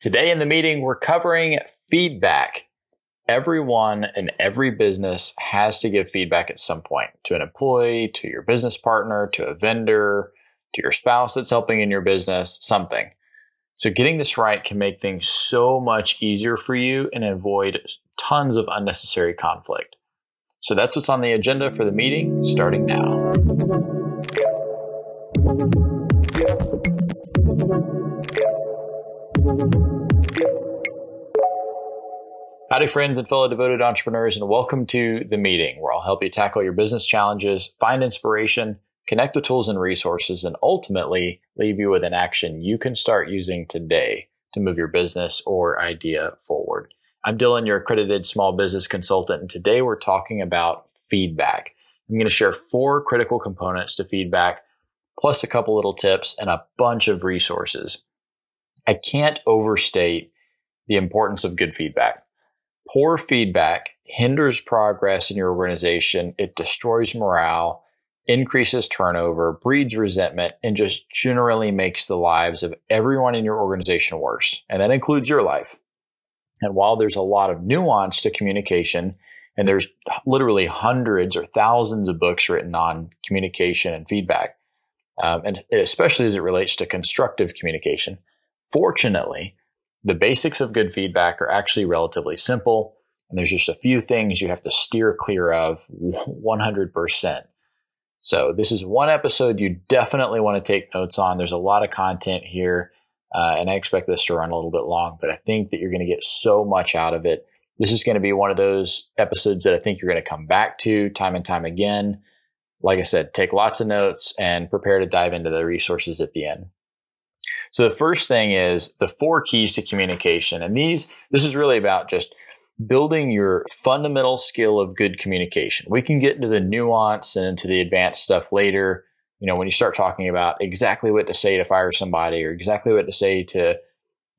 Today in the meeting, we're covering feedback. Everyone in every business has to give feedback at some point to an employee, to your business partner, to a vendor, to your spouse that's helping in your business, something. So getting this right can make things so much easier for you and avoid tons of unnecessary conflict. So that's what's on the agenda for the meeting starting now. Howdy, friends and fellow devoted entrepreneurs, and welcome to the meeting where I'll help you tackle your business challenges, find inspiration, connect the tools and resources, and ultimately leave you with an action you can start using today to move your business or idea forward. I'm Dylan, your accredited small business consultant, and today we're talking about feedback. I'm going to share four critical components to feedback, plus a couple little tips and a bunch of resources. I can't overstate the importance of good feedback. Poor feedback hinders progress in your organization, it destroys morale, increases turnover, breeds resentment, and just generally makes the lives of everyone in your organization worse. And that includes your life. And while there's a lot of nuance to communication, and there's literally hundreds or thousands of books written on communication and feedback, um, and especially as it relates to constructive communication, fortunately, the basics of good feedback are actually relatively simple, and there's just a few things you have to steer clear of 100%. So, this is one episode you definitely want to take notes on. There's a lot of content here, uh, and I expect this to run a little bit long, but I think that you're going to get so much out of it. This is going to be one of those episodes that I think you're going to come back to time and time again. Like I said, take lots of notes and prepare to dive into the resources at the end. So the first thing is the four keys to communication. And these, this is really about just building your fundamental skill of good communication. We can get into the nuance and into the advanced stuff later. You know, when you start talking about exactly what to say to fire somebody or exactly what to say to,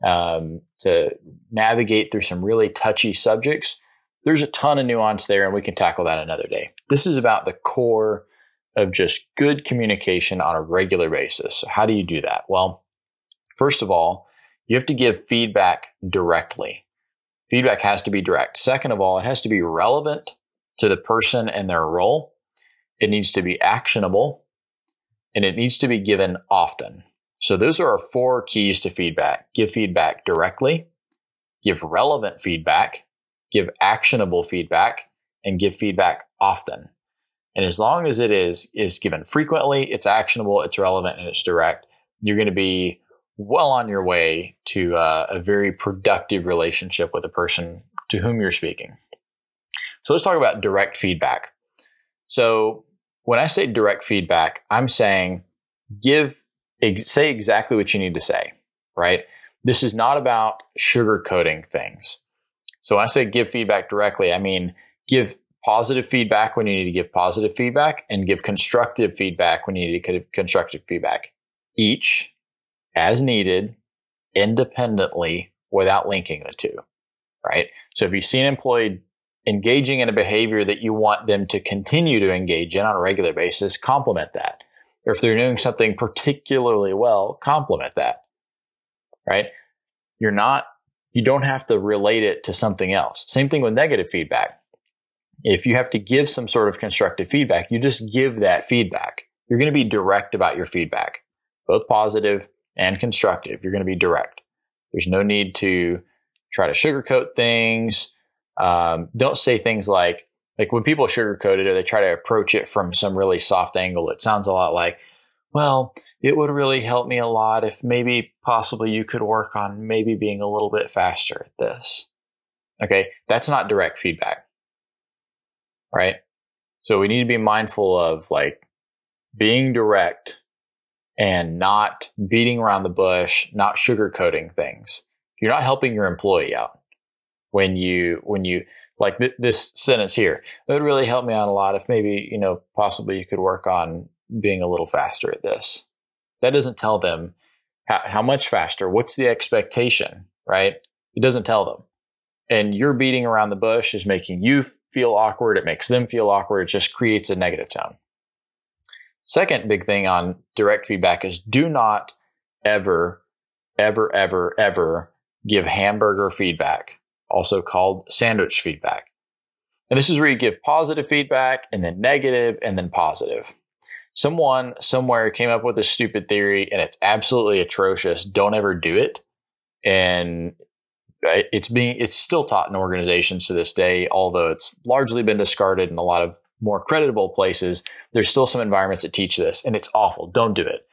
um, to navigate through some really touchy subjects, there's a ton of nuance there and we can tackle that another day. This is about the core of just good communication on a regular basis. So how do you do that? Well, First of all, you have to give feedback directly. Feedback has to be direct. Second of all, it has to be relevant to the person and their role. It needs to be actionable and it needs to be given often. So those are our four keys to feedback. Give feedback directly, give relevant feedback, give actionable feedback, and give feedback often. And as long as it is is given frequently, it's actionable, it's relevant, and it's direct, you're going to be well on your way to uh, a very productive relationship with the person to whom you're speaking. So let's talk about direct feedback. So when I say direct feedback, I'm saying give ex- say exactly what you need to say, right? This is not about sugarcoating things. So when I say give feedback directly, I mean give positive feedback when you need to give positive feedback and give constructive feedback when you need to give constructive feedback. Each as needed independently without linking the two, right? So if you see an employee engaging in a behavior that you want them to continue to engage in on a regular basis, compliment that. Or if they're doing something particularly well, compliment that, right? You're not, you don't have to relate it to something else. Same thing with negative feedback. If you have to give some sort of constructive feedback, you just give that feedback. You're going to be direct about your feedback, both positive and constructive. You're going to be direct. There's no need to try to sugarcoat things. Um, don't say things like, like when people sugarcoat it or they try to approach it from some really soft angle, it sounds a lot like, well, it would really help me a lot if maybe possibly you could work on maybe being a little bit faster at this. Okay. That's not direct feedback. Right. So we need to be mindful of like being direct and not beating around the bush, not sugarcoating things. You're not helping your employee out when you, when you, like th- this sentence here, it would really help me out a lot if maybe, you know, possibly you could work on being a little faster at this. That doesn't tell them how, how much faster, what's the expectation, right? It doesn't tell them. And you're beating around the bush is making you feel awkward. It makes them feel awkward. It just creates a negative tone. Second big thing on direct feedback is do not ever, ever, ever, ever give hamburger feedback, also called sandwich feedback. And this is where you give positive feedback and then negative and then positive. Someone somewhere came up with a stupid theory and it's absolutely atrocious. Don't ever do it. And it's being it's still taught in organizations to this day, although it's largely been discarded in a lot of more creditable places. There's still some environments that teach this, and it's awful. Don't do it.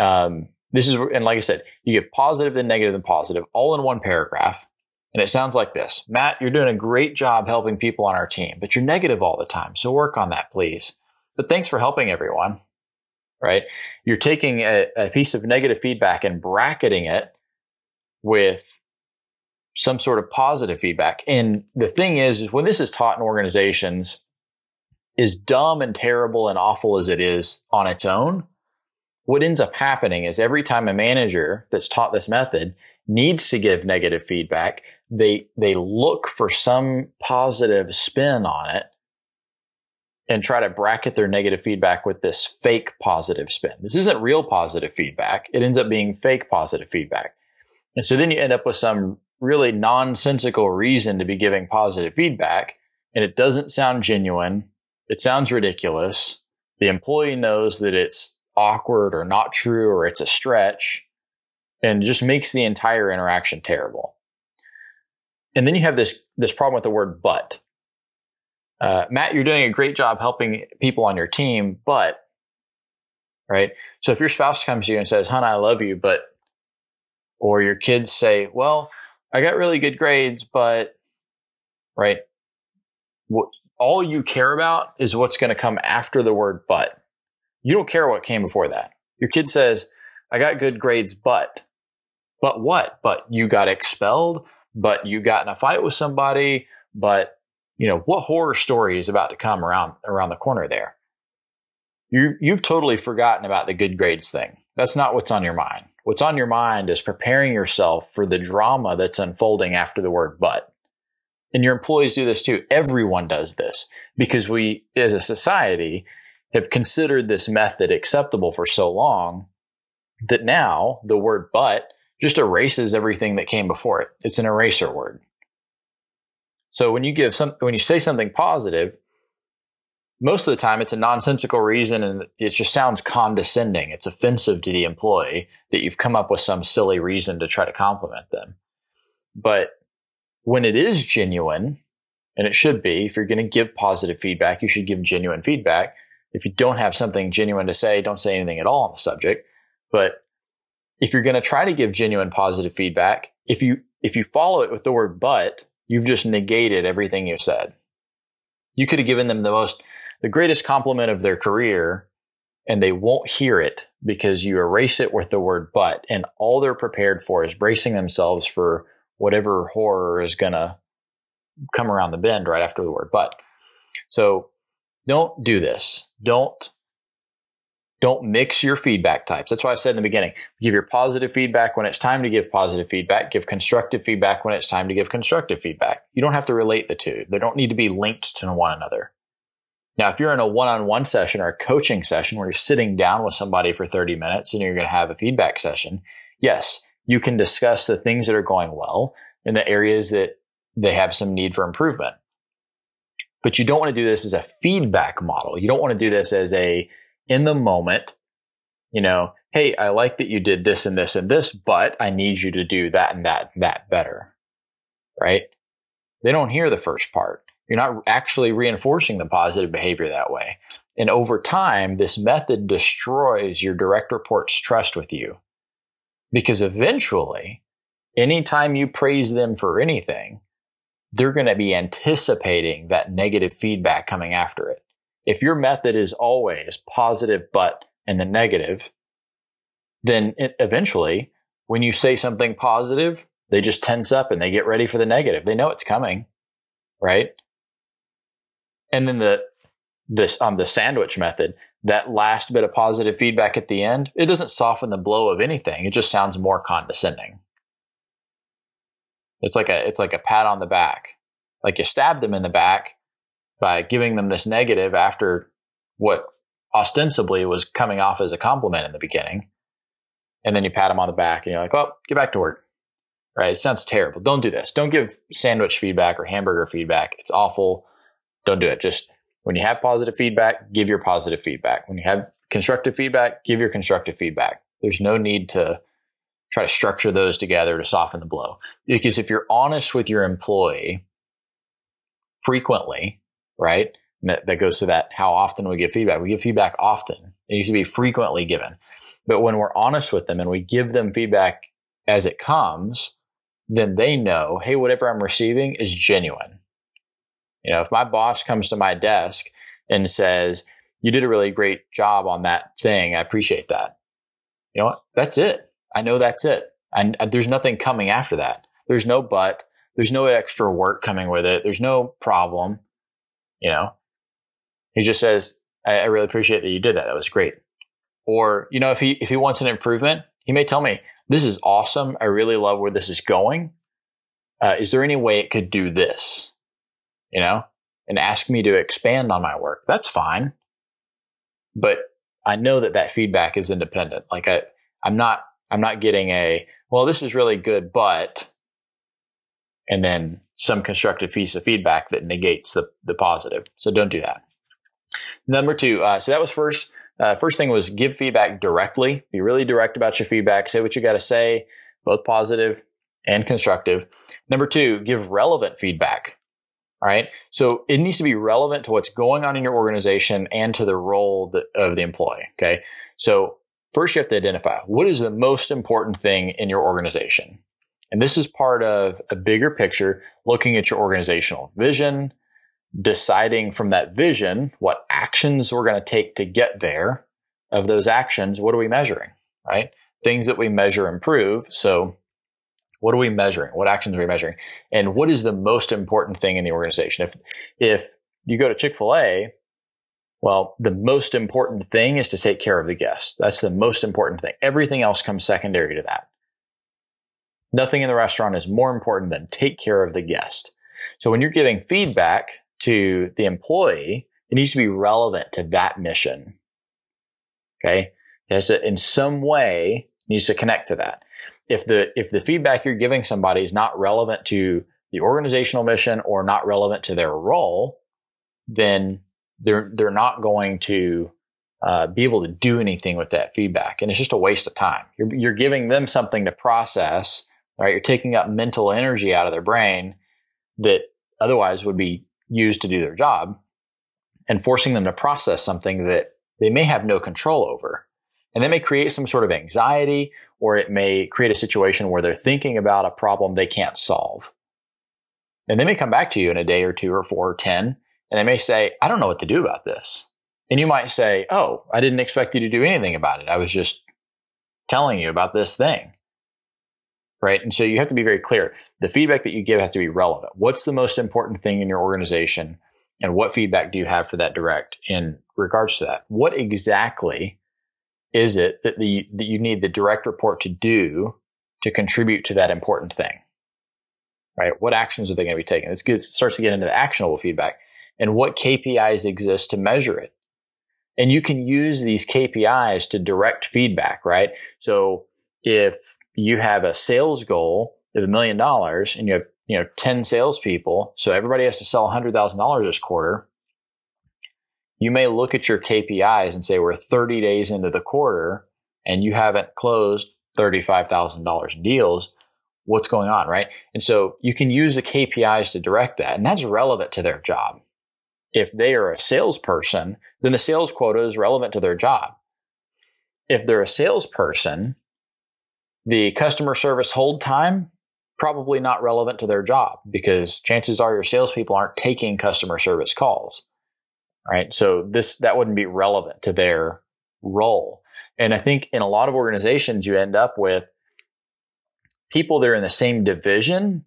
Um, this is and like I said, you get positive, then negative, then positive, all in one paragraph. And it sounds like this Matt, you're doing a great job helping people on our team, but you're negative all the time. So work on that, please. But thanks for helping everyone. Right? You're taking a, a piece of negative feedback and bracketing it with some sort of positive feedback. And the thing is, is when this is taught in organizations, as dumb and terrible and awful as it is on its own, what ends up happening is every time a manager that's taught this method needs to give negative feedback, they they look for some positive spin on it and try to bracket their negative feedback with this fake positive spin. This isn't real positive feedback. It ends up being fake positive feedback. And so then you end up with some really nonsensical reason to be giving positive feedback and it doesn't sound genuine. It sounds ridiculous. The employee knows that it's awkward or not true or it's a stretch and just makes the entire interaction terrible. And then you have this this problem with the word but. Uh, Matt, you're doing a great job helping people on your team, but right. So if your spouse comes to you and says, "Hon, I love you," but or your kids say, "Well, I got really good grades, but right, what all you care about is what's going to come after the word but. You don't care what came before that. Your kid says, I got good grades, but, but what? But you got expelled, but you got in a fight with somebody, but you know, what horror story is about to come around, around the corner there? You, you've totally forgotten about the good grades thing. That's not what's on your mind. What's on your mind is preparing yourself for the drama that's unfolding after the word but. And your employees do this too. Everyone does this because we, as a society, have considered this method acceptable for so long that now the word but just erases everything that came before it. It's an eraser word. So when you give some, when you say something positive, most of the time it's a nonsensical reason and it just sounds condescending. It's offensive to the employee that you've come up with some silly reason to try to compliment them. But when it is genuine, and it should be, if you're going to give positive feedback, you should give genuine feedback. If you don't have something genuine to say, don't say anything at all on the subject. But if you're going to try to give genuine positive feedback, if you if you follow it with the word but, you've just negated everything you said. You could have given them the most the greatest compliment of their career and they won't hear it because you erase it with the word but and all they're prepared for is bracing themselves for whatever horror is going to come around the bend right after the word but. So don't do this. Don't don't mix your feedback types. That's why I said in the beginning, give your positive feedback when it's time to give positive feedback, give constructive feedback when it's time to give constructive feedback. You don't have to relate the two. They don't need to be linked to one another. Now, if you're in a one-on-one session or a coaching session where you're sitting down with somebody for 30 minutes and you're going to have a feedback session, yes, you can discuss the things that are going well and the areas that they have some need for improvement. But you don't want to do this as a feedback model. You don't want to do this as a in the moment, you know, hey, I like that you did this and this and this, but I need you to do that and that and that better. Right? They don't hear the first part. You're not actually reinforcing the positive behavior that way. And over time, this method destroys your direct report's trust with you. Because eventually, anytime you praise them for anything, they're going to be anticipating that negative feedback coming after it. If your method is always positive, but and the negative, then it, eventually when you say something positive, they just tense up and they get ready for the negative. They know it's coming, right? And then the this on the sandwich method, that last bit of positive feedback at the end, it doesn't soften the blow of anything. It just sounds more condescending. It's like a it's like a pat on the back. Like you stabbed them in the back by giving them this negative after what ostensibly was coming off as a compliment in the beginning. And then you pat them on the back and you're like, well, get back to work. right? It sounds terrible. Don't do this. Don't give sandwich feedback or hamburger feedback. It's awful. Don't do it. Just when you have positive feedback, give your positive feedback. When you have constructive feedback, give your constructive feedback. There's no need to try to structure those together to soften the blow. Because if you're honest with your employee frequently, right? That, goes to that how often we give feedback. We give feedback often. It needs to be frequently given. But when we're honest with them and we give them feedback as it comes, then they know, hey, whatever I'm receiving is genuine. You know, if my boss comes to my desk and says, you did a really great job on that thing, I appreciate that. You know what? That's it. I know that's it. And there's nothing coming after that. There's no but. There's no extra work coming with it. There's no problem. You know, he just says, I, I really appreciate that you did that. That was great. Or, you know, if he, if he wants an improvement, he may tell me, this is awesome. I really love where this is going. Uh, is there any way it could do this? You know, and ask me to expand on my work. That's fine. But I know that that feedback is independent. Like I, I'm not, I'm not getting a, well, this is really good, but, and then some constructive piece of feedback that negates the, the positive. So don't do that. Number two, uh, so that was first. Uh, first thing was give feedback directly. Be really direct about your feedback. Say what you got to say, both positive and constructive. Number two, give relevant feedback. All right. So it needs to be relevant to what's going on in your organization and to the role of the employee. Okay. So first you have to identify what is the most important thing in your organization. And this is part of a bigger picture, looking at your organizational vision, deciding from that vision what actions we're going to take to get there. Of those actions, what are we measuring? Right? Things that we measure improve. So what are we measuring? What actions are we measuring? And what is the most important thing in the organization? If if you go to Chick-fil-A, well, the most important thing is to take care of the guest. That's the most important thing. Everything else comes secondary to that. Nothing in the restaurant is more important than take care of the guest. So when you're giving feedback to the employee, it needs to be relevant to that mission. Okay. It has to, in some way, needs to connect to that. If the, if the feedback you're giving somebody is not relevant to the organizational mission or not relevant to their role, then they're, they're not going to uh, be able to do anything with that feedback. And it's just a waste of time. You're, you're giving them something to process, right? You're taking up mental energy out of their brain that otherwise would be used to do their job and forcing them to process something that they may have no control over. And that may create some sort of anxiety or it may create a situation where they're thinking about a problem they can't solve. And they may come back to you in a day or two or four or 10 and they may say, I don't know what to do about this. And you might say, Oh, I didn't expect you to do anything about it. I was just telling you about this thing right? And so you have to be very clear. The feedback that you give has to be relevant. What's the most important thing in your organization? And what feedback do you have for that direct in regards to that? What exactly is it that, the, that you need the direct report to do to contribute to that important thing? Right? What actions are they going to be taking? This gets, starts to get into the actionable feedback. And what KPIs exist to measure it? And you can use these KPIs to direct feedback, right? So if you have a sales goal of a million dollars and you have, you know, 10 salespeople, so everybody has to sell $100,000 this quarter, you may look at your KPIs and say, we're 30 days into the quarter and you haven't closed $35,000 in deals. What's going on, right? And so you can use the KPIs to direct that, and that's relevant to their job. If they are a salesperson, then the sales quota is relevant to their job. If they're a salesperson the customer service hold time, probably not relevant to their job because chances are your salespeople aren't taking customer service calls. Right. So this, that wouldn't be relevant to their role. And I think in a lot of organizations, you end up with people that are in the same division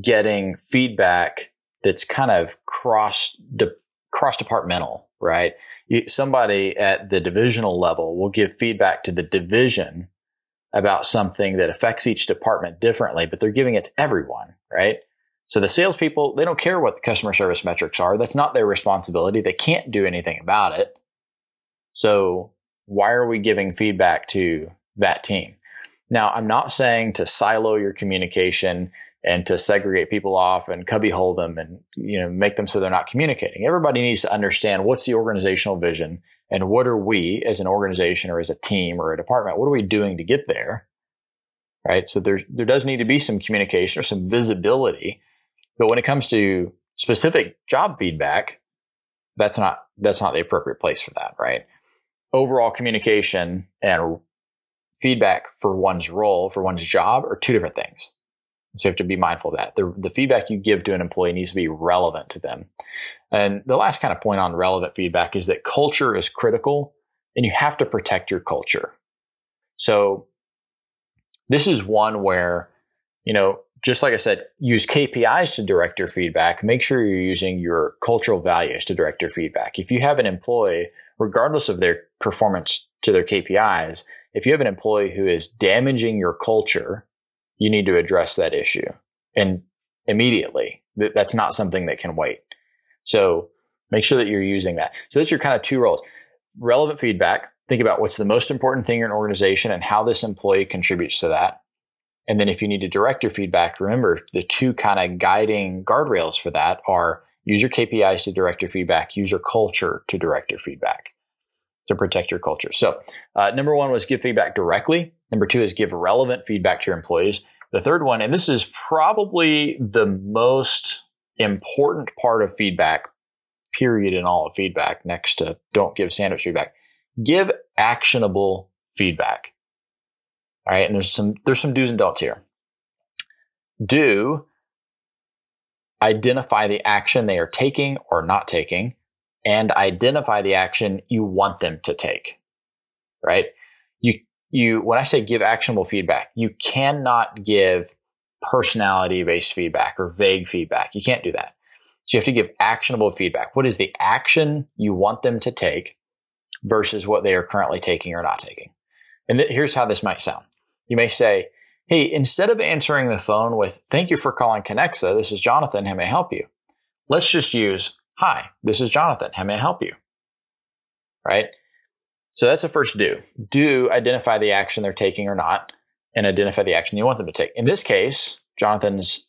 getting feedback that's kind of cross de- cross departmental, right? You, somebody at the divisional level will give feedback to the division about something that affects each department differently, but they're giving it to everyone, right? So the salespeople, they don't care what the customer service metrics are. That's not their responsibility. They can't do anything about it. So why are we giving feedback to that team? Now, I'm not saying to silo your communication and to segregate people off and cubbyhole them and you know make them so they're not communicating. Everybody needs to understand what's the organizational vision and what are we as an organization or as a team or a department, what are we doing to get there? Right? So there there does need to be some communication or some visibility. But when it comes to specific job feedback, that's not that's not the appropriate place for that, right? Overall communication and feedback for one's role, for one's job are two different things. So you have to be mindful of that. The, the feedback you give to an employee needs to be relevant to them. And the last kind of point on relevant feedback is that culture is critical and you have to protect your culture. So this is one where, you know, just like I said, use KPIs to direct your feedback. Make sure you're using your cultural values to direct your feedback. If you have an employee, regardless of their performance to their KPIs, if you have an employee who is damaging your culture, you need to address that issue and immediately. That's not something that can wait. So make sure that you're using that. So that's your kind of two roles. Relevant feedback. Think about what's the most important thing in an organization and how this employee contributes to that. And then if you need to direct your feedback, remember the two kind of guiding guardrails for that are use your KPIs to direct your feedback, use your culture to direct your feedback to protect your culture. So, uh, number one was give feedback directly. Number two is give relevant feedback to your employees. The third one, and this is probably the most important part of feedback, period, in all of feedback, next to don't give sandwich feedback, give actionable feedback. All right. And there's some, there's some do's and don'ts here. Do identify the action they are taking or not taking and identify the action you want them to take. Right? You you when I say give actionable feedback, you cannot give personality based feedback or vague feedback. You can't do that. So you have to give actionable feedback. What is the action you want them to take versus what they are currently taking or not taking? And th- here's how this might sound. You may say, Hey, instead of answering the phone with, thank you for calling Connexa, this is Jonathan, how may I help you? Let's just use, Hi, this is Jonathan. How may I help you? Right? So that's the first do. Do identify the action they're taking or not, and identify the action you want them to take. In this case, Jonathan's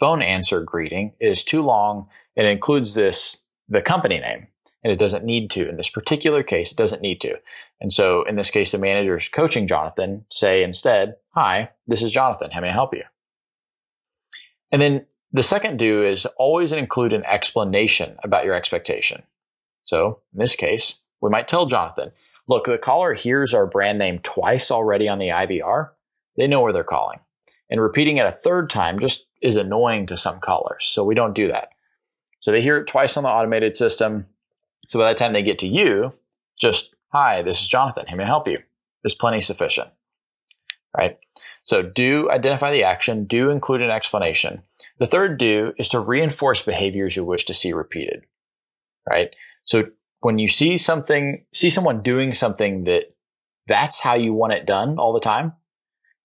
phone answer greeting is too long. It includes this, the company name, and it doesn't need to. In this particular case, it doesn't need to. And so in this case, the manager's coaching Jonathan, say instead, Hi, this is Jonathan. How may I help you? And then the second do is always include an explanation about your expectation. So in this case, we might tell Jonathan, look, the caller hears our brand name twice already on the IVR. They know where they're calling. And repeating it a third time just is annoying to some callers. So we don't do that. So they hear it twice on the automated system. So by the time they get to you, just, hi, this is Jonathan. How may help you? Is plenty sufficient. Right? So do identify the action, do include an explanation. The third do is to reinforce behaviors you wish to see repeated. Right? So when you see something, see someone doing something that that's how you want it done all the time,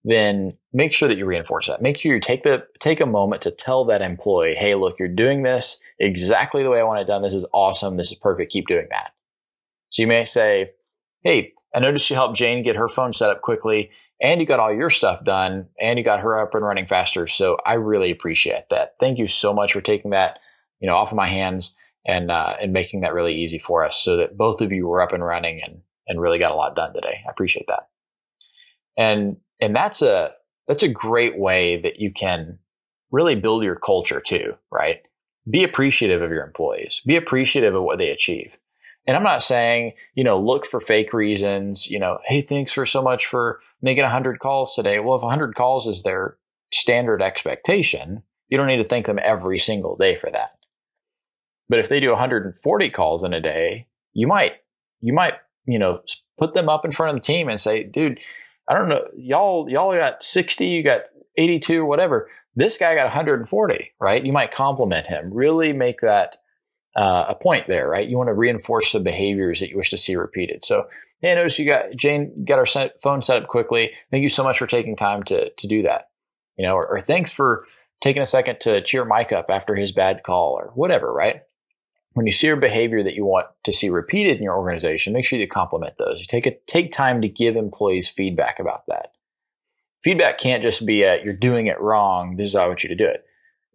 then make sure that you reinforce that. Make sure you take the take a moment to tell that employee, "Hey, look, you're doing this exactly the way I want it done. This is awesome. This is perfect. Keep doing that." So you may say, "Hey, I noticed you helped Jane get her phone set up quickly and you got all your stuff done and you got her up and running faster. So I really appreciate that. Thank you so much for taking that, you know, off of my hands and, uh, and making that really easy for us so that both of you were up and running and, and really got a lot done today. I appreciate that. And, and that's a, that's a great way that you can really build your culture too, right? Be appreciative of your employees. Be appreciative of what they achieve. And I'm not saying, you know, look for fake reasons, you know, hey, thanks for so much for making 100 calls today. Well, if 100 calls is their standard expectation, you don't need to thank them every single day for that. But if they do 140 calls in a day, you might, you might, you know, put them up in front of the team and say, dude, I don't know, y'all, y'all got 60, you got 82, whatever. This guy got 140, right? You might compliment him. Really make that uh, a point there, right? You want to reinforce the behaviors that you wish to see repeated. So, hey, I noticed you got Jane got our set, phone set up quickly. Thank you so much for taking time to to do that. You know, or, or thanks for taking a second to cheer Mike up after his bad call, or whatever, right? When you see a behavior that you want to see repeated in your organization, make sure you compliment those. You take a, take time to give employees feedback about that. feedback can't just be a, you're doing it wrong. This is how I want you to do it.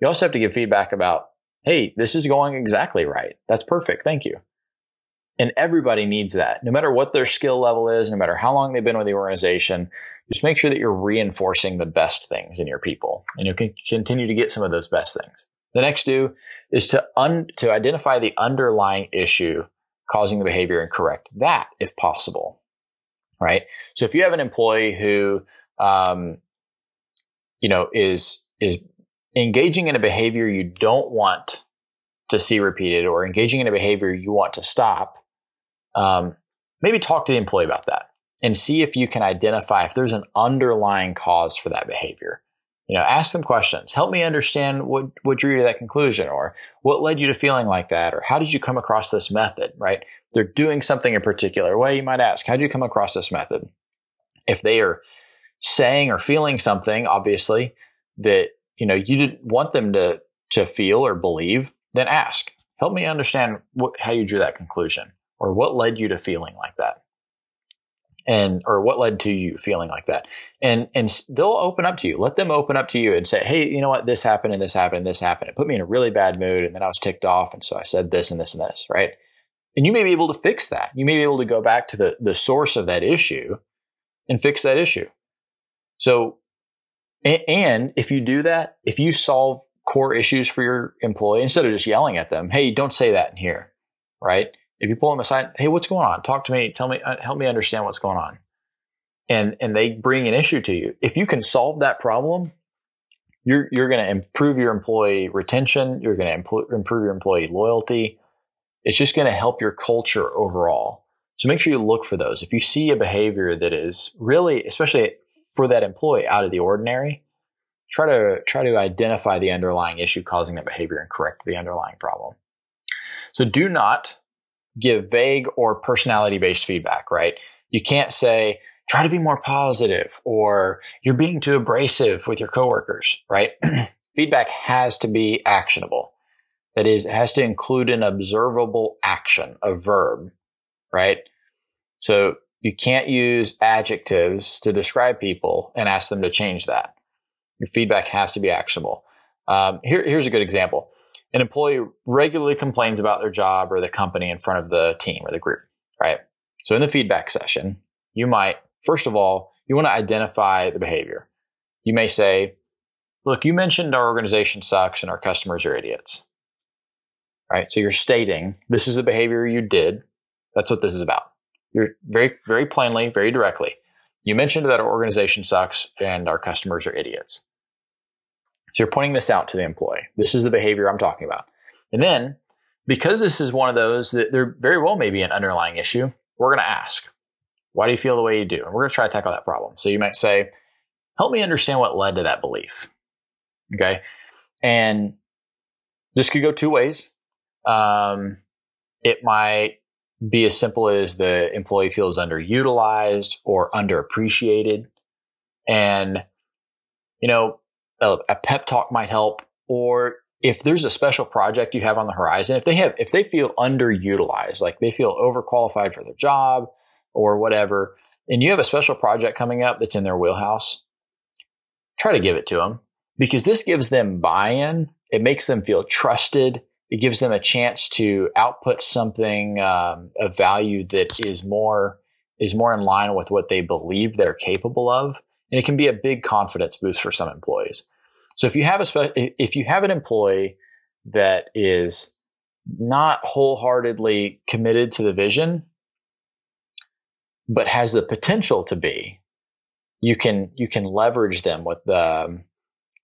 You also have to give feedback about, hey, this is going exactly right. That's perfect. Thank you. And everybody needs that, no matter what their skill level is, no matter how long they've been with the organization. Just make sure that you're reinforcing the best things in your people, and you can continue to get some of those best things. The next do is to un- to identify the underlying issue causing the behavior and correct that if possible. Right. So if you have an employee who, um, you know, is is engaging in a behavior you don't want to see repeated, or engaging in a behavior you want to stop, um, maybe talk to the employee about that and see if you can identify if there's an underlying cause for that behavior. You know, ask them questions. Help me understand what, what drew you to that conclusion or what led you to feeling like that or how did you come across this method, right? They're doing something a particular way. You might ask, how did you come across this method? If they are saying or feeling something, obviously, that, you know, you didn't want them to, to feel or believe, then ask, help me understand what, how you drew that conclusion or what led you to feeling like that and or what led to you feeling like that? And and they'll open up to you. Let them open up to you and say hey you know what? This happened and this happened and this happened. It put me in a really bad mood and then i was ticked off and so i said this and this and this right? And you may be able to fix that. You may be able to go back to the the source of that issue and fix that issue. So and if you do that if you solve core issues for your employee instead of just yelling at them hey don't say that in here right if you pull them aside, hey, what's going on? Talk to me. Tell me, uh, help me understand what's going on. And, and they bring an issue to you. If you can solve that problem, you're, you're going to improve your employee retention. You're going to improve your employee loyalty. It's just going to help your culture overall. So make sure you look for those. If you see a behavior that is really, especially for that employee out of the ordinary, try to try to identify the underlying issue causing that behavior and correct the underlying problem. So do not give vague or personality based feedback, right? You can't say, try to be more positive or you're being too abrasive with your coworkers, right? feedback has to be actionable. That is, it has to include an observable action, a verb, right? So you can't use adjectives to describe people and ask them to change that. Your feedback has to be actionable. Um, here, here's a good example an employee regularly complains about their job or the company in front of the team or the group, right? So in the feedback session, you might, first of all, you want to identify the behavior. You may say, look, you mentioned our organization sucks and our customers are idiots. Right? So you're stating this is the behavior you did. That's what this is about. You're very, very plainly, very directly. You mentioned that our organization sucks and our customers are idiots. So you're pointing this out to the employee. This is the behavior I'm talking about. And then, because this is one of those that there very well may be an underlying issue, we're going to ask, why do you feel the way you do? And we're going to try to tackle that problem. So you might say, help me understand what led to that belief. Okay. And this could go two ways. Um, it might be as simple as the employee feels underutilized or underappreciated. And, you know, a, a pep talk might help, or if there's a special project you have on the horizon, if they have, if they feel underutilized, like they feel overqualified for their job or whatever, and you have a special project coming up that's in their wheelhouse, try to give it to them because this gives them buy-in. It makes them feel trusted. It gives them a chance to output something um, of value that is more is more in line with what they believe they're capable of and it can be a big confidence boost for some employees. So if you have a spe- if you have an employee that is not wholeheartedly committed to the vision, but has the potential to be, you can you can leverage them with the um,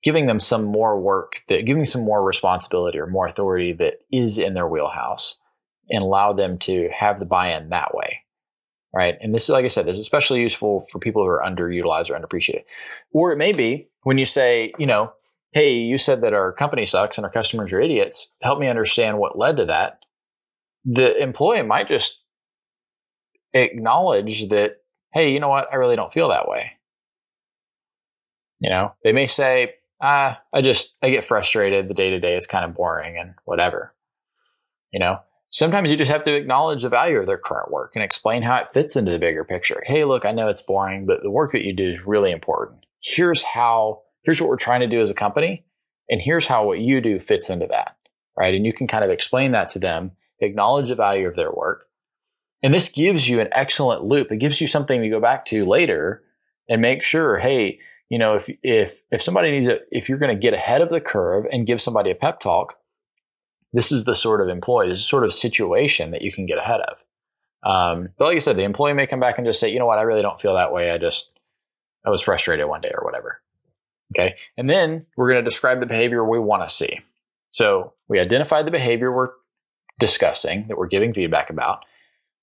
giving them some more work that giving some more responsibility or more authority that is in their wheelhouse and allow them to have the buy-in that way right? And this is, like I said, this is especially useful for people who are underutilized or underappreciated. Or it may be when you say, you know, hey, you said that our company sucks and our customers are idiots. Help me understand what led to that. The employee might just acknowledge that, hey, you know what? I really don't feel that way. You know, they may say, ah, I just, I get frustrated. The day to day is kind of boring and whatever. You know, sometimes you just have to acknowledge the value of their current work and explain how it fits into the bigger picture. Hey, look, I know it's boring, but the work that you do is really important. here's how, here's what we're trying to do as a company. And here's how what you do fits into that. Right. And you can kind of explain that to them, acknowledge the value of their work. And this gives you an excellent loop. It gives you something to go back to later and make sure, hey, you know, if if if somebody needs a, if you're going to get ahead of the curve and give somebody a pep talk, this is the sort of employee, this is sort of situation that you can get ahead of. Um, but like I said, the employee may come back and just say, you know what, I really don't feel that way. I just I was frustrated one day or whatever. Okay, and then we're going to describe the behavior we want to see. So we identified the behavior we're discussing that we're giving feedback about.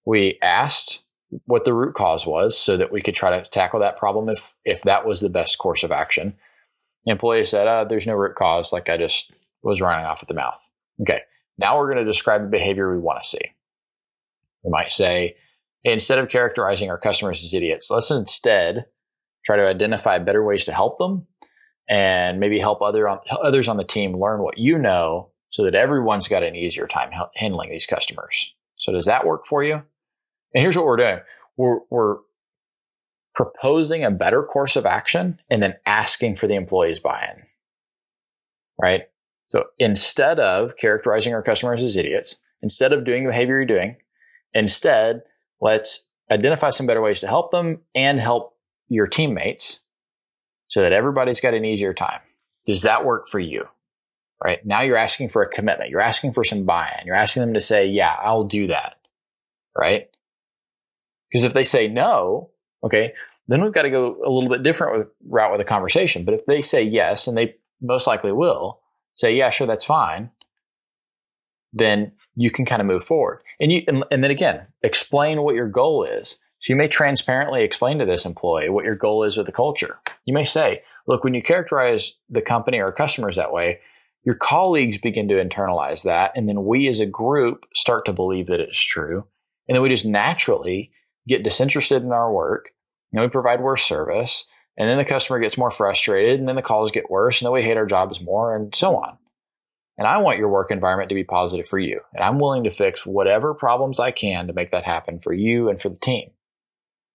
We asked what the root cause was so that we could try to tackle that problem if if that was the best course of action. The employee said, uh, there's no root cause, like I just was running off at the mouth. Okay, now we're going to describe the behavior we want to see. We might say, instead of characterizing our customers as idiots, let's instead try to identify better ways to help them and maybe help other on, others on the team learn what you know so that everyone's got an easier time handling these customers. So does that work for you? And here's what we're doing. We're, we're proposing a better course of action and then asking for the employee's buy-in. Right? So instead of characterizing our customers as idiots, instead of doing the behavior you're doing, instead, let's identify some better ways to help them and help your teammates so that everybody's got an easier time. Does that work for you? Right? Now you're asking for a commitment. You're asking for some buy-in. You're asking them to say, yeah, I'll do that. Right? Because if they say no, okay, then we've got to go a little bit different with, route with the conversation. But if they say yes, and they most likely will say, yeah, sure, that's fine, then you can kind of move forward. And you, and, and then again, explain what your goal is. So you may transparently explain to this employee what your goal is with the culture. You may say, look, when you characterize the company or customers that way, your colleagues begin to internalize that. And then we as a group start to believe that it's true. And then we just naturally get disinterested in our work, and we provide worse service, and then the customer gets more frustrated, and then the calls get worse, and then we hate our jobs more, and so on. And I want your work environment to be positive for you. And I'm willing to fix whatever problems I can to make that happen for you and for the team.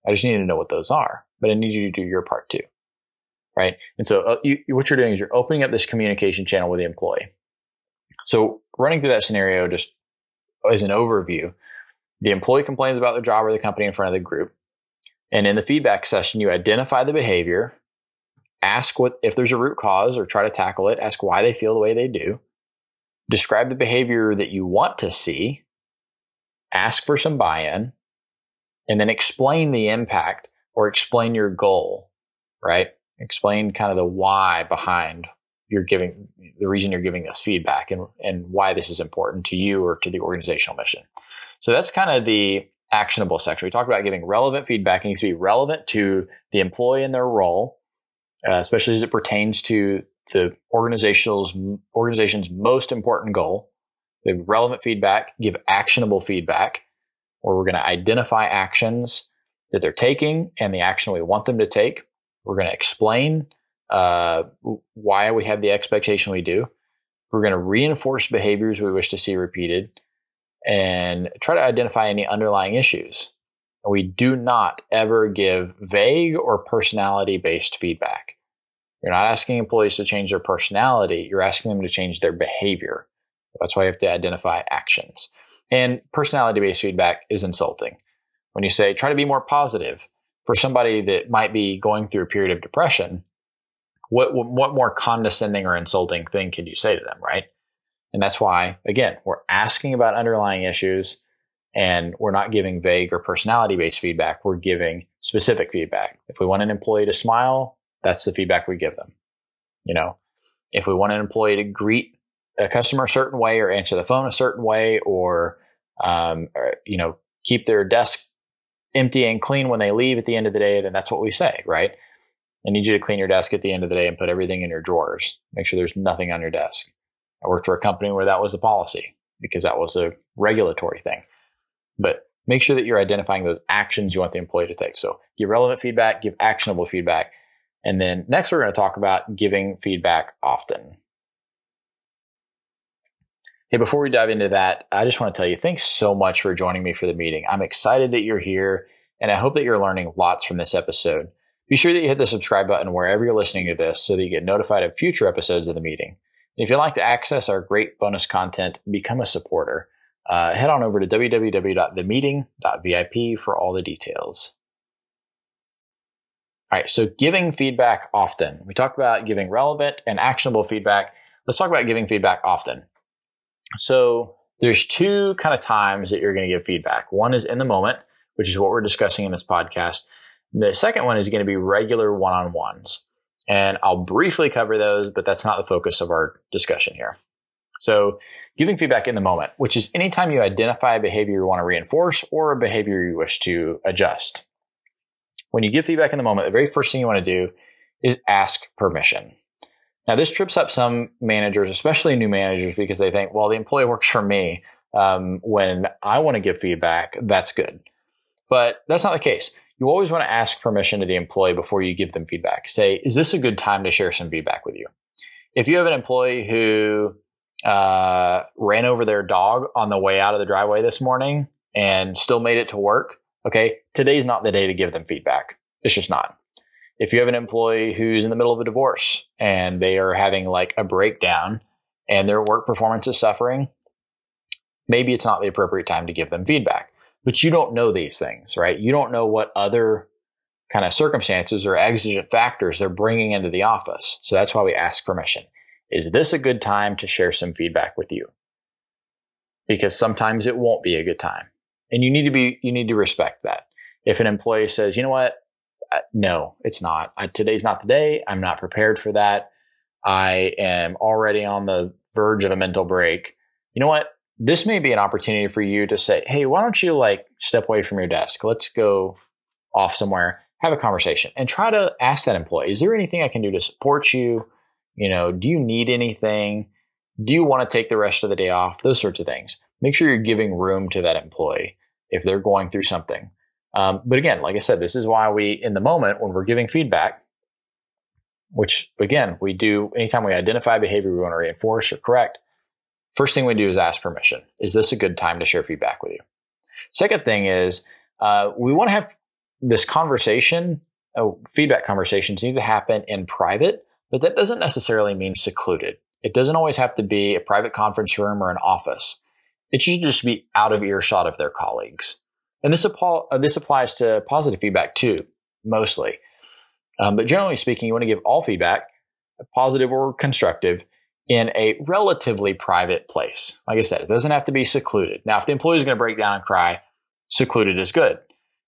I just need to know what those are, but I need you to do your part too. Right. And so uh, you, what you're doing is you're opening up this communication channel with the employee. So running through that scenario just as an overview, the employee complains about their job or the company in front of the group. And in the feedback session, you identify the behavior, ask what if there's a root cause or try to tackle it, ask why they feel the way they do, describe the behavior that you want to see, ask for some buy-in, and then explain the impact or explain your goal, right? Explain kind of the why behind you're giving the reason you're giving this feedback and, and why this is important to you or to the organizational mission. So that's kind of the actionable section. We talked about giving relevant feedback. It needs to be relevant to the employee and their role, uh, especially as it pertains to the organization's organization's most important goal. Give relevant feedback, give actionable feedback, where we're going to identify actions that they're taking and the action we want them to take. We're going to explain uh, why we have the expectation we do. We're going to reinforce behaviors we wish to see repeated and try to identify any underlying issues. We do not ever give vague or personality based feedback. You're not asking employees to change their personality, you're asking them to change their behavior. That's why you have to identify actions. And personality based feedback is insulting. When you say, try to be more positive for somebody that might be going through a period of depression, what, what more condescending or insulting thing can you say to them, right? And that's why, again, we're asking about underlying issues and we're not giving vague or personality based feedback. We're giving specific feedback. If we want an employee to smile, that's the feedback we give them. You know, if we want an employee to greet a customer a certain way or answer the phone a certain way or, um, or, you know, keep their desk empty and clean when they leave at the end of the day, then that's what we say, right? I need you to clean your desk at the end of the day and put everything in your drawers. Make sure there's nothing on your desk. I worked for a company where that was a policy because that was a regulatory thing. But make sure that you're identifying those actions you want the employee to take. So give relevant feedback, give actionable feedback. And then next, we're going to talk about giving feedback often. Hey, before we dive into that, I just want to tell you thanks so much for joining me for the meeting. I'm excited that you're here and I hope that you're learning lots from this episode. Be sure that you hit the subscribe button wherever you're listening to this so that you get notified of future episodes of the meeting. If you'd like to access our great bonus content, become a supporter. Uh, head on over to www.themeeting.vip for all the details. All right, so giving feedback often. We talked about giving relevant and actionable feedback. Let's talk about giving feedback often. So there's two kind of times that you're going to give feedback. One is in the moment, which is what we're discussing in this podcast. The second one is going to be regular one-on-ones. And I'll briefly cover those, but that's not the focus of our discussion here. So giving feedback in the moment, which is anytime you identify a behavior you want to reinforce or a behavior you wish to adjust. When you give feedback in the moment, the very first thing you want to do is ask permission. Now, this trips up some managers, especially new managers, because they think, well, the employee works for me. Um, when I want to give feedback, that's good. But that's not the case. You always want to ask permission to the employee before you give them feedback. Say, is this a good time to share some feedback with you? If you have an employee who uh, ran over their dog on the way out of the driveway this morning and still made it to work, okay, today's not the day to give them feedback. It's just not. If you have an employee who's in the middle of a divorce and they are having like a breakdown and their work performance is suffering, maybe it's not the appropriate time to give them feedback. But you don't know these things, right? You don't know what other kind of circumstances or exigent factors they're bringing into the office. So that's why we ask permission. Is this a good time to share some feedback with you? Because sometimes it won't be a good time. And you need to be, you need to respect that. If an employee says, you know what? No, it's not. I, today's not the day. I'm not prepared for that. I am already on the verge of a mental break. You know what? This may be an opportunity for you to say, hey, why don't you like step away from your desk? Let's go off somewhere, have a conversation, and try to ask that employee, is there anything I can do to support you? You know, do you need anything? Do you want to take the rest of the day off? Those sorts of things. Make sure you're giving room to that employee if they're going through something. Um, but again, like I said, this is why we, in the moment, when we're giving feedback, which again, we do anytime we identify behavior we want to reinforce or correct, first thing we do is ask permission. Is this a good time to share feedback with you? Second thing is uh, we want to have this conversation, uh, feedback conversations need to happen in private but that doesn't necessarily mean secluded. It doesn't always have to be a private conference room or an office. It should just be out of earshot of their colleagues. And this, uh, this applies to positive feedback too, mostly. Um, but generally speaking, you want to give all feedback, positive or constructive, in a relatively private place. Like I said, it doesn't have to be secluded. Now, if the employee is going to break down and cry, secluded is good.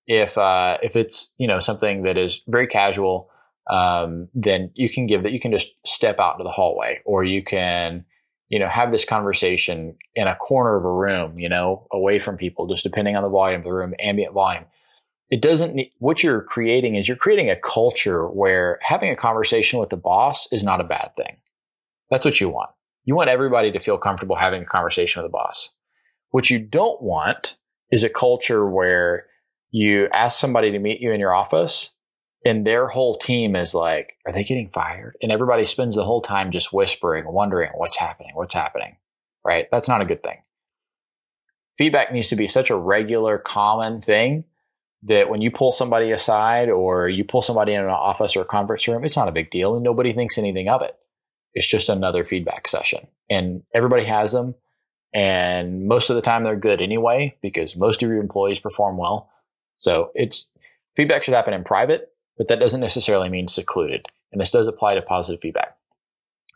If uh, if it's you know something that is very casual, um, then you can give that. You can just step out into the hallway, or you can, you know, have this conversation in a corner of a room, you know, away from people, just depending on the volume of the room, ambient volume. It doesn't. What you're creating is you're creating a culture where having a conversation with the boss is not a bad thing. That's what you want. You want everybody to feel comfortable having a conversation with the boss. What you don't want is a culture where you ask somebody to meet you in your office and their whole team is like, are they getting fired? And everybody spends the whole time just whispering, wondering what's happening, what's happening, right? That's not a good thing. Feedback needs to be such a regular, common thing that when you pull somebody aside or you pull somebody in an office or a conference room, it's not a big deal and nobody thinks anything of it. It's just another feedback session. And everybody has them. And most of the time they're good anyway, because most of your employees perform well. So it's feedback should happen in private but that doesn't necessarily mean secluded. And this does apply to positive feedback.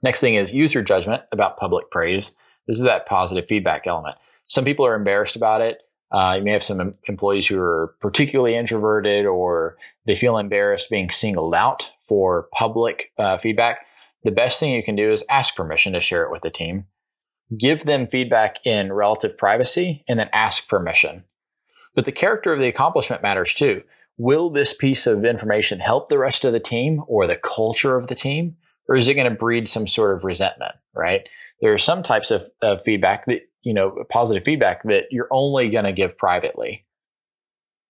Next thing is use your judgment about public praise. This is that positive feedback element. Some people are embarrassed about it. Uh, you may have some em- employees who are particularly introverted or they feel embarrassed being singled out for public uh, feedback. The best thing you can do is ask permission to share it with the team. Give them feedback in relative privacy and then ask permission. But the character of the accomplishment matters too will this piece of information help the rest of the team or the culture of the team? Or is it going to breed some sort of resentment, right? There are some types of, of feedback that, you know, positive feedback that you're only going to give privately,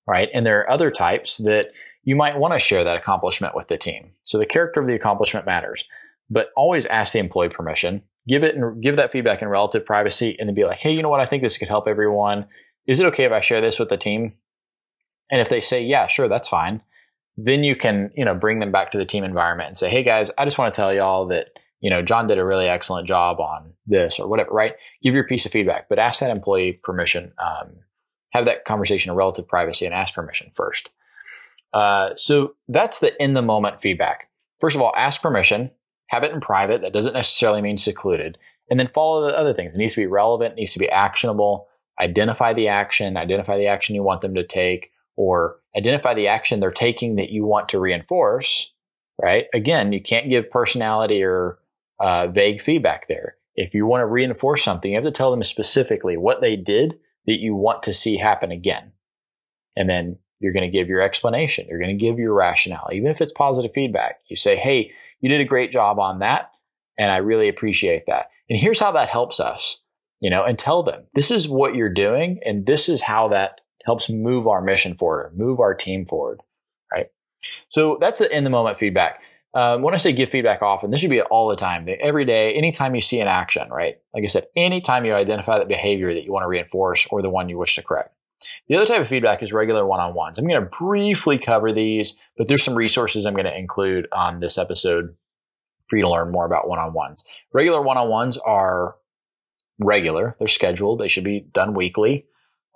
right? And there are other types that you might want to share that accomplishment with the team. So the character of the accomplishment matters, but always ask the employee permission. Give it and give that feedback in relative privacy and then be like, hey, you know what? I think this could help everyone. Is it okay if I share this with the team? And if they say, yeah, sure, that's fine, then you can, you know, bring them back to the team environment and say, Hey guys, I just want to tell y'all that, you know, John did a really excellent job on this or whatever, right? Give your piece of feedback, but ask that employee permission. Um, have that conversation of relative privacy and ask permission first. Uh, so that's the in the moment feedback. First of all, ask permission, have it in private. That doesn't necessarily mean secluded. And then follow the other things. It needs to be relevant, it needs to be actionable. Identify the action, identify the action you want them to take, or identify the action they're taking that you want to reinforce, right? Again, you can't give personality or uh, vague feedback there. If you want to reinforce something, you have to tell them specifically what they did that you want to see happen again. And then you're going to give your explanation. You're going to give your rationale, even if it's positive feedback. You say, Hey, you did a great job on that. And I really appreciate that. And here's how that helps us, you know, and tell them this is what you're doing. And this is how that helps move our mission forward, move our team forward. Right. So that's the in the moment feedback. Um, when I say give feedback often, this should be all the time, every day, anytime you see an action, right? Like I said, anytime you identify that behavior that you want to reinforce or the one you wish to correct. The other type of feedback is regular one on ones. I'm going to briefly cover these, but there's some resources I'm going to include on this episode for you to learn more about one on ones. Regular one on ones are regular, they're scheduled, they should be done weekly.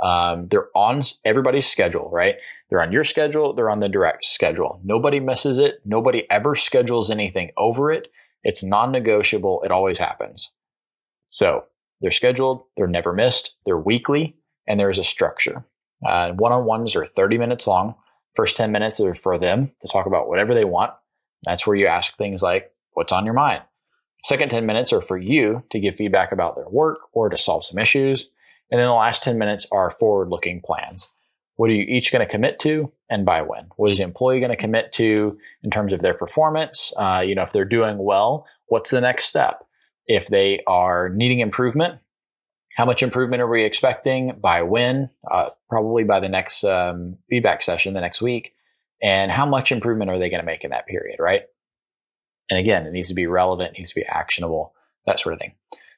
Um, they're on everybody's schedule, right? They're on your schedule, they're on the direct schedule. Nobody misses it, nobody ever schedules anything over it. It's non negotiable, it always happens. So they're scheduled, they're never missed, they're weekly, and there's a structure. One on ones are 30 minutes long. First 10 minutes are for them to talk about whatever they want. That's where you ask things like, What's on your mind? Second 10 minutes are for you to give feedback about their work or to solve some issues. And then the last 10 minutes are forward looking plans. What are you each going to commit to and by when? What is the employee going to commit to in terms of their performance? Uh, you know, if they're doing well, what's the next step? If they are needing improvement, how much improvement are we expecting? By when? Uh, probably by the next um, feedback session, the next week. And how much improvement are they going to make in that period, right? And again, it needs to be relevant, needs to be actionable, that sort of thing.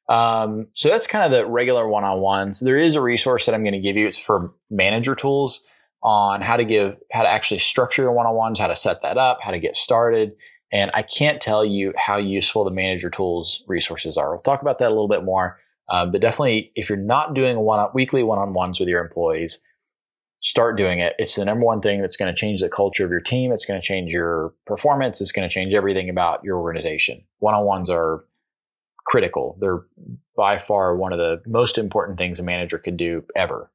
Um, so that's kind of the regular one-on-ones. There is a resource that I'm going to give you. It's for manager tools on how to give, how to actually structure your one-on-ones, how to set that up, how to get started. And I can't tell you how useful the manager tools resources are. We'll talk about that a little bit more. Um, but definitely, if you're not doing one weekly one-on-ones with your employees, start doing it. It's the number one thing that's going to change the culture of your team. It's going to change your performance. It's going to change everything about your organization. One-on-ones are critical. They're by far one of the most important things a manager could do ever.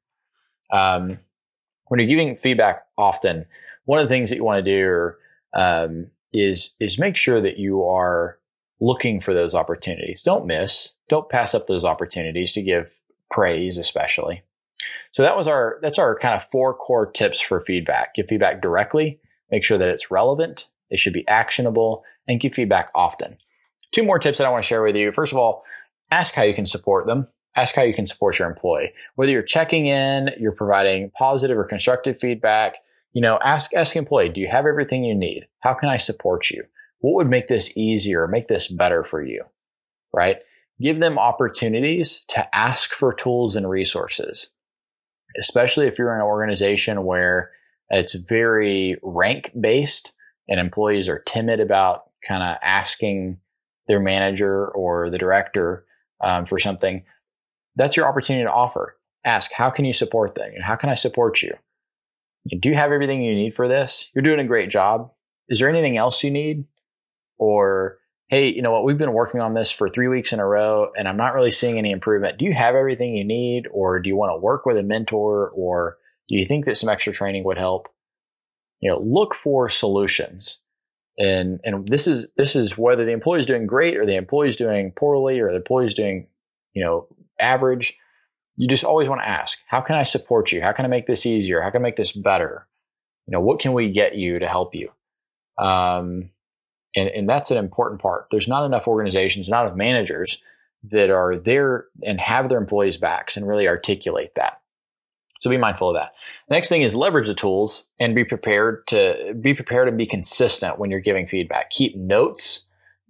Um, when you're giving feedback often, one of the things that you want to do um, is is make sure that you are looking for those opportunities. Don't miss. Don't pass up those opportunities to give praise, especially. So that was our that's our kind of four core tips for feedback. Give feedback directly, make sure that it's relevant, it should be actionable, and give feedback often. Two more tips that I want to share with you. First of all, ask how you can support them. Ask how you can support your employee. Whether you're checking in, you're providing positive or constructive feedback, you know, ask ask employee, do you have everything you need? How can I support you? What would make this easier, make this better for you? Right? Give them opportunities to ask for tools and resources especially if you're in an organization where it's very rank based and employees are timid about kind of asking their manager or the director um, for something, that's your opportunity to offer. Ask, how can you support them? How can I support you? Do you have everything you need for this? You're doing a great job. Is there anything else you need? Or hey, you know what, we've been working on this for three weeks in a row and I'm not really seeing any improvement. Do you have everything you need, or do you want to work with a mentor, or do you think that some extra training would help? You know, look for solutions. And and this is this is whether the employee is doing great or the employee is doing poorly or the employee is doing, you know, average. You just always want to ask, how can I support you? How can I make this easier? How can I make this better? You know, what can we get you to help you? Um, and, and that's an important part. There's not enough organizations, not enough managers that are there and have their employees' backs and really articulate that. So be mindful of that. The next thing is leverage the tools and be prepared to be prepared and be consistent when you're giving feedback. Keep notes,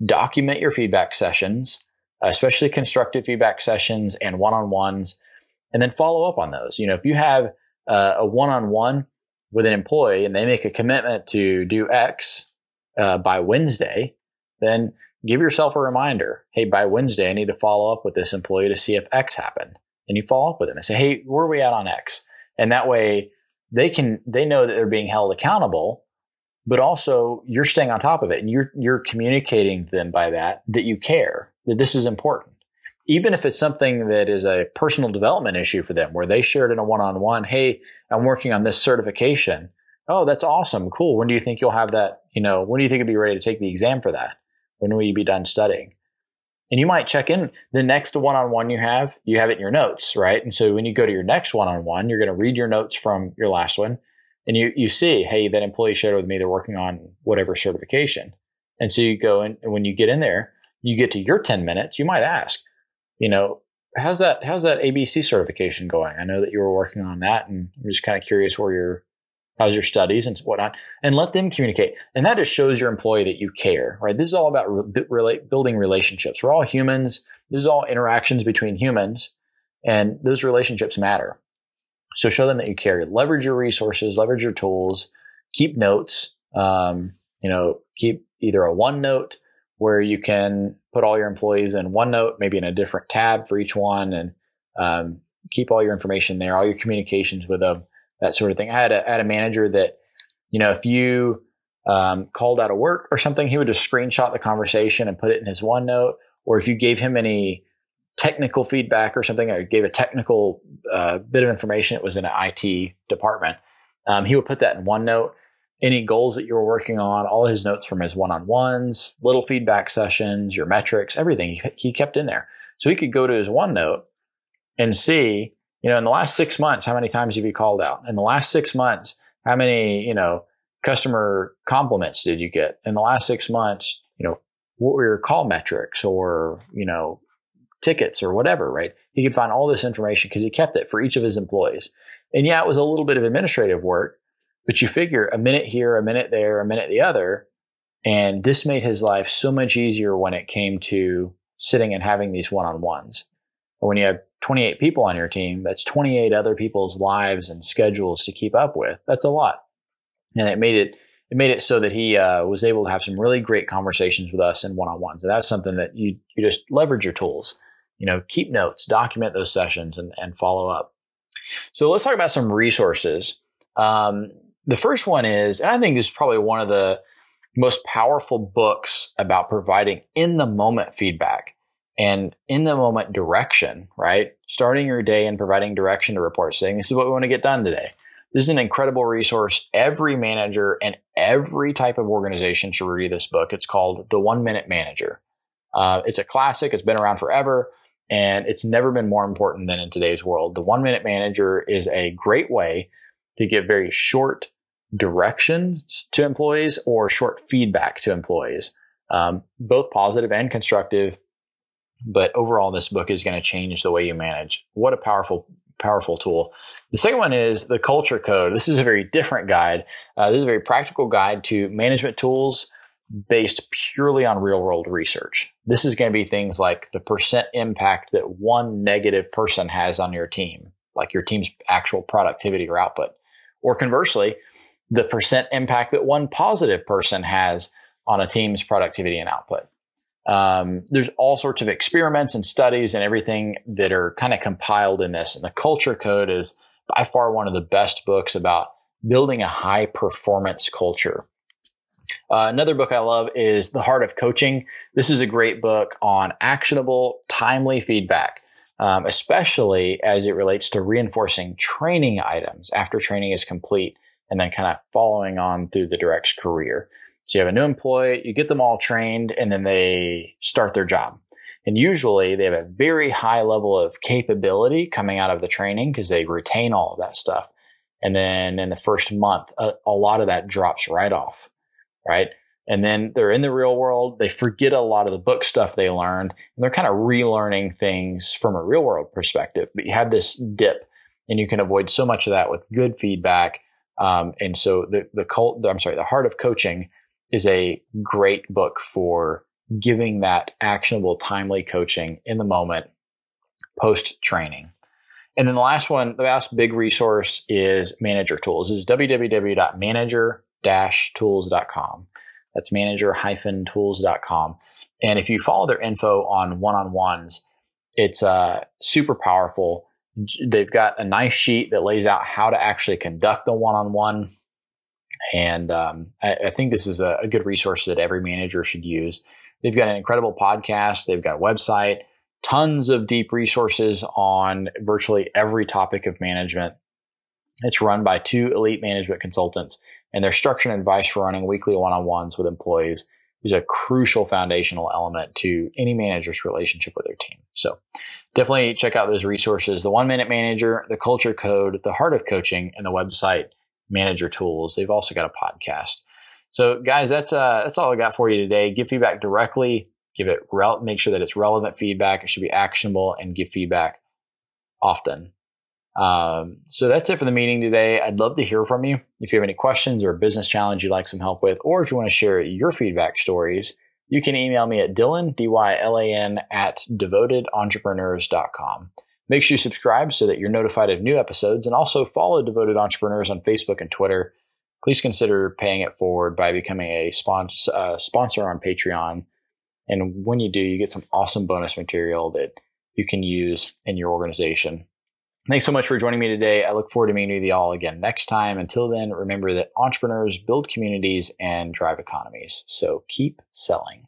document your feedback sessions, especially constructive feedback sessions and one-on-ones, and then follow up on those. You know, if you have uh, a one-on-one with an employee and they make a commitment to do X uh, by Wednesday, then give yourself a reminder. Hey, by Wednesday, I need to follow up with this employee to see if X happened. And you follow up with them and say, Hey, where are we at on X? And that way they can, they know that they're being held accountable, but also you're staying on top of it and you're, you're communicating to them by that, that you care, that this is important. Even if it's something that is a personal development issue for them where they shared in a one-on-one, Hey, I'm working on this certification. Oh, that's awesome. Cool. When do you think you'll have that? You know, when do you think you'll be ready to take the exam for that? When will you be done studying? And you might check in the next one on one you have, you have it in your notes, right? And so when you go to your next one on one, you're going to read your notes from your last one and you, you see, hey, that employee shared with me they're working on whatever certification. And so you go and when you get in there, you get to your 10 minutes, you might ask, you know, how's that how's that ABC certification going? I know that you were working on that and I'm just kind of curious where you're how's your studies and whatnot, and let them communicate. And that just shows your employee that you care, right? This is all about re- building relationships. We're all humans. This is all interactions between humans, and those relationships matter. So show them that you care. Leverage your resources, leverage your tools, keep notes. Um, you know, keep either a OneNote where you can put all your employees in OneNote, maybe in a different tab for each one, and um, keep all your information there, all your communications with them that sort of thing. I had a, I had a manager that, you know, if you um, called out of work or something, he would just screenshot the conversation and put it in his OneNote. Or if you gave him any technical feedback or something, or gave a technical uh, bit of information, it was in an IT department, um, he would put that in OneNote. Any goals that you were working on, all his notes from his one-on-ones, little feedback sessions, your metrics, everything he kept in there. So he could go to his OneNote and see you know, in the last six months, how many times have you called out? In the last six months, how many, you know, customer compliments did you get? In the last six months, you know, what were your call metrics or, you know, tickets or whatever, right? He could find all this information because he kept it for each of his employees. And yeah, it was a little bit of administrative work, but you figure a minute here, a minute there, a minute the other. And this made his life so much easier when it came to sitting and having these one on ones. When you have 28 people on your team, that's 28 other people's lives and schedules to keep up with. That's a lot. And it made it, it made it so that he uh, was able to have some really great conversations with us in one-on-ones. And that's something that you, you just leverage your tools, you know, keep notes, document those sessions and, and follow up. So let's talk about some resources. Um, the first one is, and I think this is probably one of the most powerful books about providing in the moment feedback and in the moment direction, right? Starting your day and providing direction to reports saying, this is what we want to get done today. This is an incredible resource. Every manager and every type of organization should read this book. It's called The One Minute Manager. Uh, it's a classic. It's been around forever and it's never been more important than in today's world. The One Minute Manager is a great way to give very short directions to employees or short feedback to employees, um, both positive and constructive but overall, this book is going to change the way you manage. What a powerful, powerful tool. The second one is the culture code. This is a very different guide. Uh, this is a very practical guide to management tools based purely on real world research. This is going to be things like the percent impact that one negative person has on your team, like your team's actual productivity or output. Or conversely, the percent impact that one positive person has on a team's productivity and output. Um, there's all sorts of experiments and studies and everything that are kind of compiled in this. And the culture code is by far one of the best books about building a high performance culture. Uh, another book I love is The Heart of Coaching. This is a great book on actionable, timely feedback, um, especially as it relates to reinforcing training items after training is complete and then kind of following on through the direct's career. So you have a new employee, you get them all trained, and then they start their job. And usually they have a very high level of capability coming out of the training because they retain all of that stuff. And then in the first month, a, a, lot of that drops right off, right? And then they're in the real world. They forget a lot of the book stuff they learned and they're kind of relearning things from a real world perspective. But you have this dip and you can avoid so much of that with good feedback. Um, and so the, the cult, I'm sorry, the heart of coaching is a great book for giving that actionable, timely coaching in the moment post training. And then the last one, the last big resource is Manager Tools. Is www.manager-tools.com. That's manager-tools.com. And if you follow their info on one-on-ones, it's uh, super powerful. They've got a nice sheet that lays out how to actually conduct a one-on-one. And um, I, I, think this is a, a good resource that every manager should use. They've got an incredible podcast. They've got a website tons of deep resources on virtually every topic of management. It's run by two elite management consultants, and their structure and advice for running weekly one on ones with employees is a crucial foundational element to any manager's relationship with their team. So definitely check out those resources the one minute manager, the culture code, the heart of coaching, and the website manager tools. They've also got a podcast. So guys, that's uh, that's all I got for you today. Give feedback directly give it rel- make sure that it's relevant feedback it should be actionable and give feedback often um, so that's it for the meeting today i'd love to hear from you if you have any questions or a business challenge you'd like some help with or if you want to share your feedback stories you can email me at dylan d-y-l-a-n at devotedentrepreneurs.com make sure you subscribe so that you're notified of new episodes and also follow devoted entrepreneurs on facebook and twitter please consider paying it forward by becoming a sponsor, uh, sponsor on patreon and when you do, you get some awesome bonus material that you can use in your organization. Thanks so much for joining me today. I look forward to meeting you all again next time. Until then, remember that entrepreneurs build communities and drive economies. So keep selling.